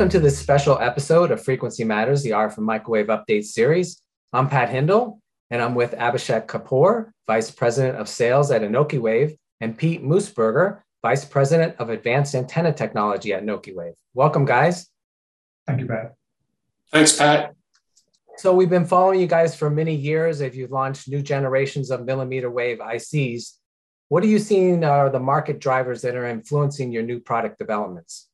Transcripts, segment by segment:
Welcome to this special episode of Frequency Matters, the RF and Microwave Update series. I'm Pat Hindle, and I'm with Abhishek Kapoor, Vice President of Sales at Anokiwave, and Pete Moosbrugger, Vice President of Advanced Antenna Technology at Anokiwave. Welcome, guys. Thank you, Pat. Thanks, Pat. So we've been following you guys for many years as you've launched new generations of millimeter wave ICs. What are you seeing are the market drivers that are influencing your new product developments?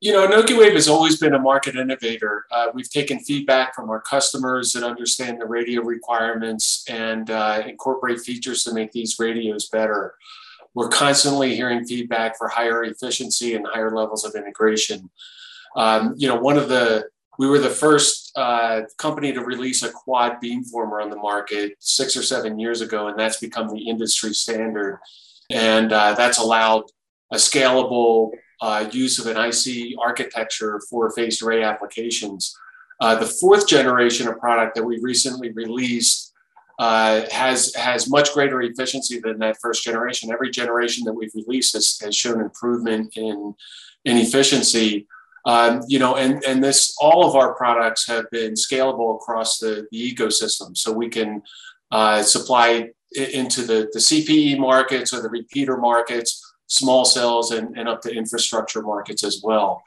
You know, Anokiwave has always been a market innovator. Uh, we've taken feedback from our customers that understand the radio requirements and uh, incorporate features to make these radios better. We're constantly hearing feedback for higher efficiency and higher levels of integration. Um, you know, one of the we were the first uh, company to release a quad beamformer on the market six or seven years ago, and that's become the industry standard. And uh, that's allowed a scalable uh, use of an IC architecture for phased array applications. Uh, the fourth generation of product that we recently released uh, has has much greater efficiency than that first generation. Every generation that we've released has, has shown improvement in in efficiency. Um, you know, and and this all of our products have been scalable across the, the ecosystem, so we can uh, supply into the the CPE markets or the repeater markets small cells and, and up to infrastructure markets as well.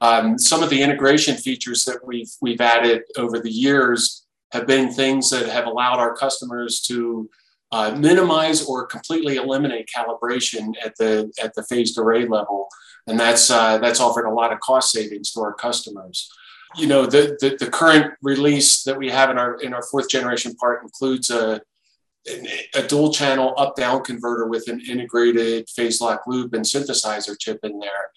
Um, some of the integration features that we've, we've added over the years have been things that have allowed our customers to uh, minimize or completely eliminate calibration at the, at the phased array level. And that's, uh, that's offered a lot of cost savings to our customers. You know, the, the, the current release that we have in our, in our fourth generation part includes a, a dual channel up down converter with an integrated phase lock loop and synthesizer chip in there.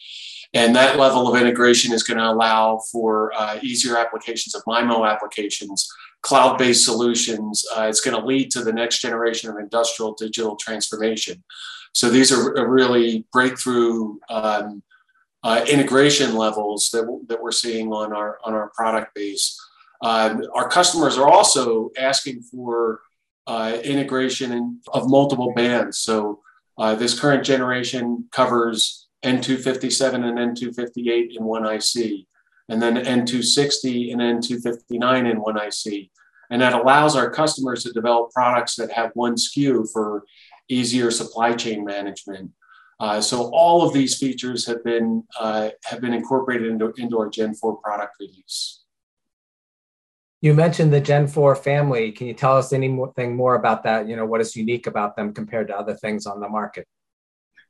And that level of integration is going to allow for uh, easier applications of MIMO applications, cloud based solutions. Uh, it's going to lead to the next generation of industrial digital transformation. So these are really breakthrough um, uh, integration levels that, that we're seeing on our, on our product base. Um, our customers are also asking for uh, integration in, of multiple bands. So uh, this current generation covers N257 and N258 in one IC, and then N260 and N259 in one IC. And that allows our customers to develop products that have one SKU for easier supply chain management. Uh, so all of these features have been uh, have been incorporated into, into our Gen 4 product release. You mentioned the Gen 4 family. Can you tell us anything more about that? You know, what is unique about them compared to other things on the market?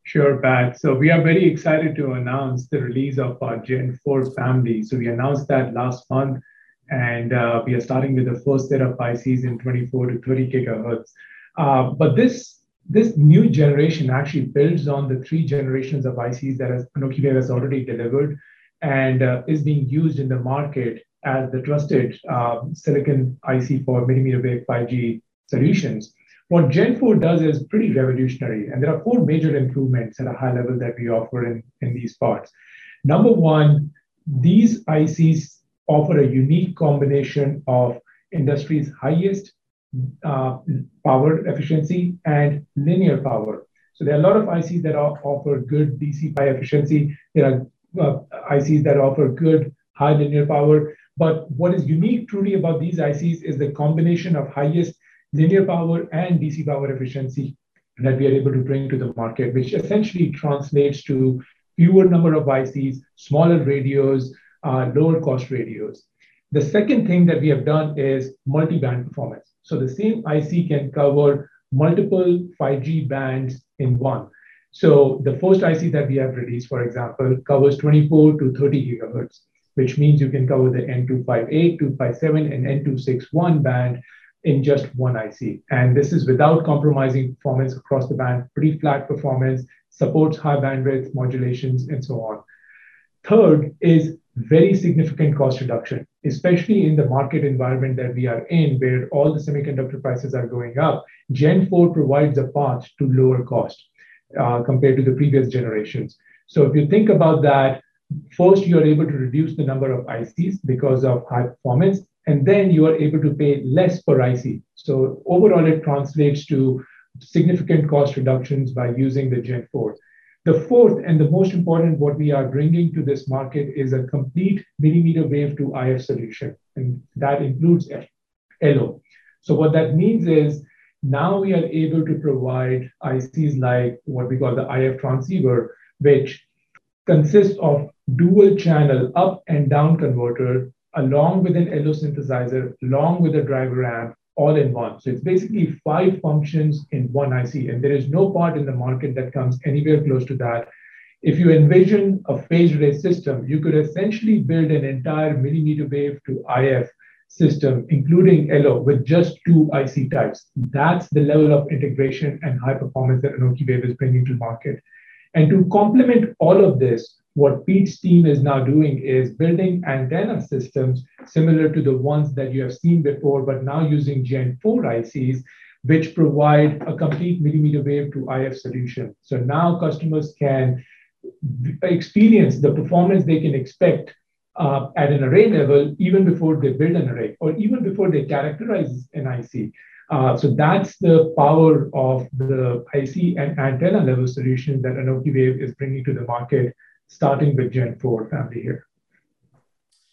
Sure, Pat. So we are very excited to announce the release of our Gen 4 family. So we announced that last month, and uh, we are starting with the first set of ICs in 24 to 30 gigahertz. Uh, but this this new generation actually builds on the three generations of ICs that Anokiwave has already delivered and uh, is being used in the market as the trusted um, silicon IC for millimeter wave 5G solutions. What Gen 4 does is pretty revolutionary, and there are four major improvements at a high level that we offer in, in these parts. Number one, these ICs offer a unique combination of industry's highest uh, power efficiency and linear power. So there are a lot of ICs that offer good DC PHY efficiency. There are uh, ICs that offer good high linear power. But what is unique truly about these ICs is the combination of highest linear power and DC power efficiency that we are able to bring to the market, which essentially translates to fewer number of ICs, smaller radios, uh, lower cost radios. The second thing that we have done is multi-band performance. So the same IC can cover multiple 5G bands in one. So the first IC that we have released, for example, covers 24 to 30 gigahertz which means you can cover the N258, 257, and N261 band in just one IC. And this is without compromising performance across the band, pretty flat performance, supports high bandwidth modulations, and so on. Third is very significant cost reduction, especially in the market environment that we are in, where all the semiconductor prices are going up. Gen 4 provides a path to lower cost uh, compared to the previous generations. So if you think about that, First, you are able to reduce the number of ICs because of high performance, and then you are able to pay less per IC. So overall, it translates to significant cost reductions by using the Gen 4. The fourth and the most important, what we are bringing to this market is a complete millimeter wave to IF solution, and that includes LO. So what that means is now we are able to provide ICs like what we call the IF transceiver, which consists of dual channel up and down converter along with an LO synthesizer, along with a driver amp, all in one. So it's basically five functions in one IC, and there is no part in the market that comes anywhere close to that. If you envision a phased array system, you could essentially build an entire millimeter wave to IF system, including LO, with just two IC types. That's the level of integration and high performance that Anokiwave is bringing to market. And to complement all of this, what Pete's team is now doing is building antenna systems similar to the ones that you have seen before, but now using Gen 4 ICs, which provide a complete millimeter wave to IF solution. So now customers can experience the performance they can expect uh, at an array level even before they build an array or even before they characterize an IC. Uh, so that's the power of the IC and antenna level solution that Anokiwave is bringing to the market starting with Gen 4 family here.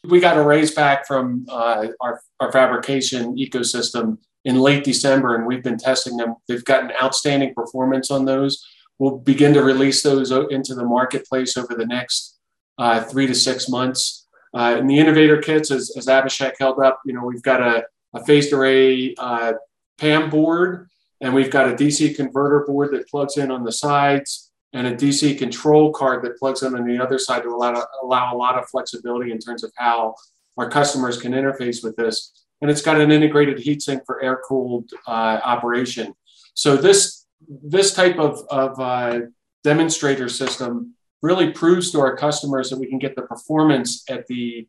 We got a raise back from uh, our, our fabrication ecosystem in late December, and we've been testing them. They've gotten outstanding performance on those. We'll begin to release those into the marketplace over the next uh, three to six months. Uh, in the innovator kits, as, as Abhishek held up, you know, we've got a, a phased array uh, PAM board, and we've got a DC converter board that plugs in on the sides and a DC control card that plugs in on the other side to allow, allow a lot of flexibility in terms of how our customers can interface with this. And it's got an integrated heatsink for air cooled uh, operation. So this, this type of, of uh, demonstrator system really proves to our customers that we can get the performance at the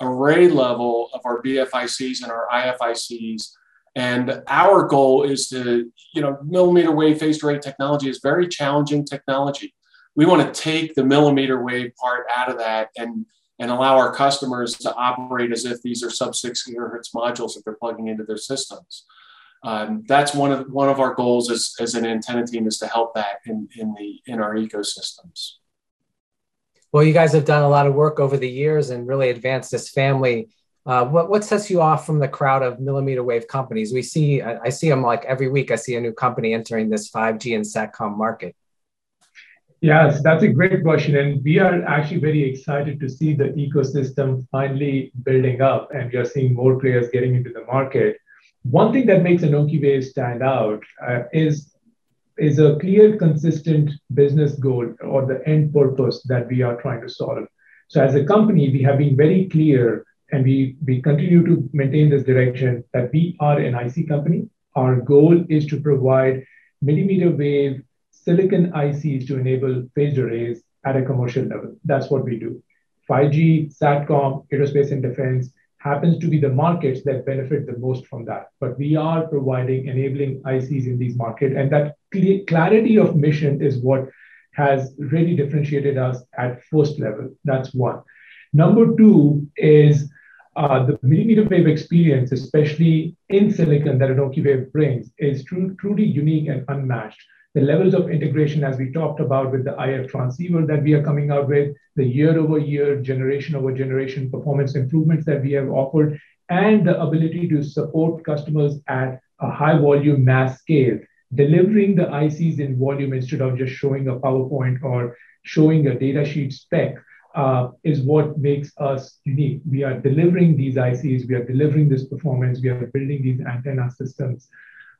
array level of our BFICs and our IFICs and our goal is to, you know, millimeter wave phased array technology is very challenging technology. We want to take the millimeter wave part out of that and, and allow our customers to operate as if these are sub six gigahertz modules that they're plugging into their systems. Um, that's one of one of our goals as, as an antenna team is to help that in, in the in our ecosystems. Well, you guys have done a lot of work over the years and really advanced this family uh, what, what sets you off from the crowd of millimeter wave companies? We see, I, I, see them like every week. I see a new company entering this 5G and SATCOM market. Yes, that's a great question. And we are actually very excited to see the ecosystem finally building up and we are seeing more players getting into the market. One thing that makes Anokiwave stand out uh, is, is a clear, consistent business goal or the end purpose that we are trying to solve. So as a company, we have been very clear and we, we continue to maintain this direction that we are an IC company. Our goal is to provide millimeter wave silicon ICs to enable phased arrays at a commercial level. That's what we do. 5G, SATCOM, aerospace and defense happens to be the markets that benefit the most from that. But we are providing enabling ICs in these markets. And that clarity of mission is what has really differentiated us at first level. That's one. Number two is uh, the millimeter wave experience, especially in silicon that Anokiwave brings, is true, truly unique and unmatched. The levels of integration, as we talked about with the IF transceiver that we are coming out with, the year over year, generation over generation performance improvements that we have offered, and the ability to support customers at a high volume mass scale, delivering the ICs in volume instead of just showing a PowerPoint or showing a datasheet spec uh, is what makes us unique. We are delivering these ICs, we are delivering this performance, we are building these antenna systems.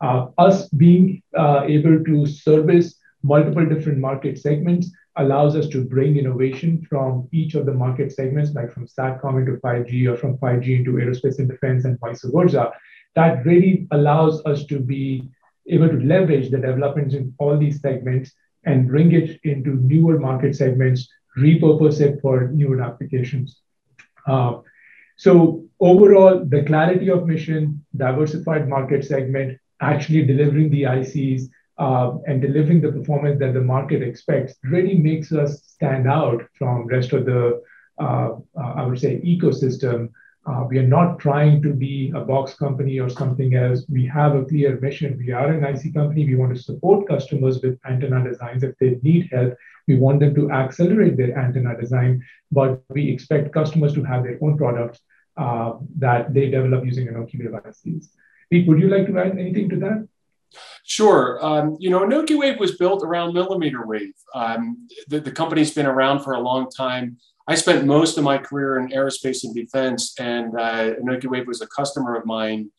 Uh, us being uh, able to service multiple different market segments allows us to bring innovation from each of the market segments, like from SATCOM into 5G or from 5G into aerospace and defense and vice versa. That really allows us to be able to leverage the developments in all these segments and bring it into newer market segments repurpose it for newer applications. Uh, so overall, the clarity of mission, diversified market segment, actually delivering the ICs uh, and delivering the performance that the market expects really makes us stand out from rest of the, uh, uh, I would say, ecosystem Uh, we are not trying to be a box company or something else. We have a clear mission. We are an IC company. We want to support customers with antenna designs. If they need help, we want them to accelerate their antenna design, but we expect customers to have their own products uh, that they develop using Anokiwave ICs. Pete, would you like to add anything to that? Sure. Um, you know, Anokiwave was built around millimeter wave. Um, the, the company's been around for a long time. I spent most of my career in aerospace and defense, and uh, Anokiwave was a customer of mine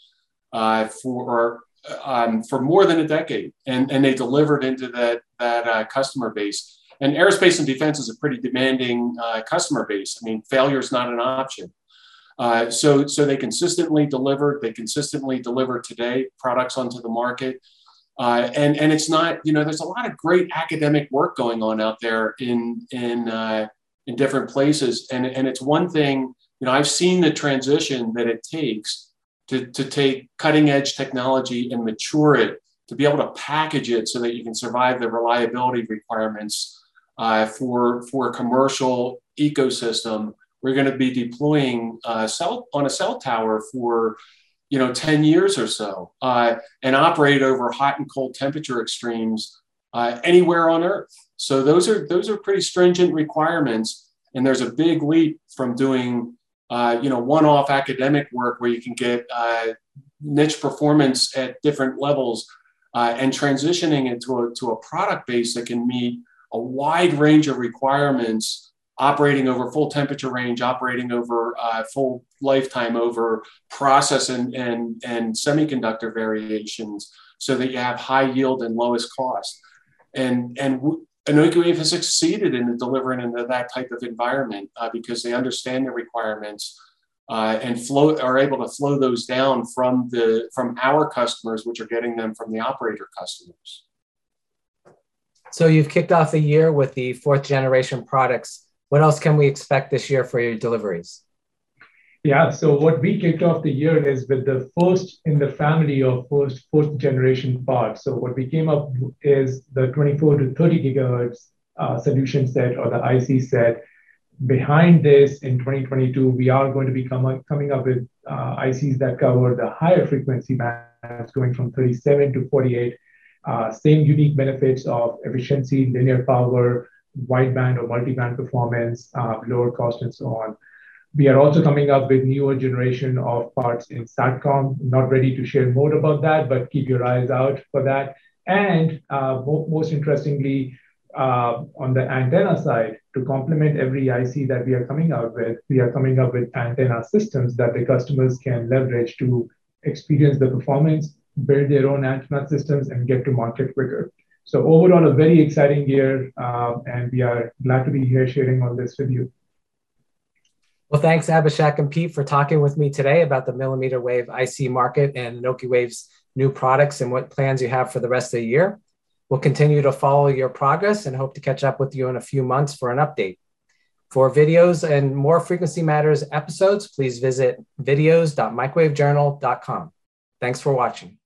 uh, for um, for more than a decade, and, and they delivered into that that uh, customer base. And aerospace and defense is a pretty demanding uh, customer base. I mean, failure is not an option. Uh, so, so they consistently delivered. They consistently deliver today products onto the market. Uh, and and it's not you know there's a lot of great academic work going on out there in in uh, in different places. And, and it's one thing, you know, I've seen the transition that it takes to, to take cutting edge technology and mature it to be able to package it so that you can survive the reliability requirements uh, for, for a commercial ecosystem. We're going to be deploying uh, cell on a cell tower for you know 10 years or so uh, and operate over hot and cold temperature extremes uh, anywhere on earth so those are those are pretty stringent requirements, and there's a big leap from doing uh, you know one-off academic work where you can get uh, niche performance at different levels uh, and transitioning it to a, to a product base that can meet a wide range of requirements operating over full temperature range, operating over uh, full lifetime, over process and, and, and semiconductor variations so that you have high yield and lowest cost. And, and Anokiwave has succeeded in delivering into that type of environment uh, because they understand the requirements uh, and flow are able to flow those down from the from our customers, which are getting them from the operator customers. So you've kicked off the year with the fourth generation products. What else can we expect this year for your deliveries? Yeah, so what we kicked off the year is with the first in the family of first fourth generation parts. So what we came up is the 24 to 30 gigahertz uh, solution set or the IC set. Behind this, in 2022, we are going to be com- coming up with uh, ICs that cover the higher frequency bands, going from 37 to 48. Uh, same unique benefits of efficiency, linear power, wideband or multi-band performance, uh, lower cost, and so on. We are also coming up with newer generation of parts in SATCOM. Not ready to share more about that, but keep your eyes out for that. And uh, most interestingly, uh, on the antenna side, to complement every IC that we are coming out with, we are coming up with antenna systems that the customers can leverage to experience the performance, build their own antenna systems, and get to market quicker. So overall, a very exciting year, uh, and we are glad to be here sharing all this with you. Well, thanks, Abhishek and Pete, for talking with me today about the millimeter wave IC market and Anokiwave's new products and what plans you have for the rest of the year. We'll continue to follow your progress and hope to catch up with you in a few months for an update. For videos and more Frequency Matters episodes, please visit videos.microwavejournal.com. Thanks for watching.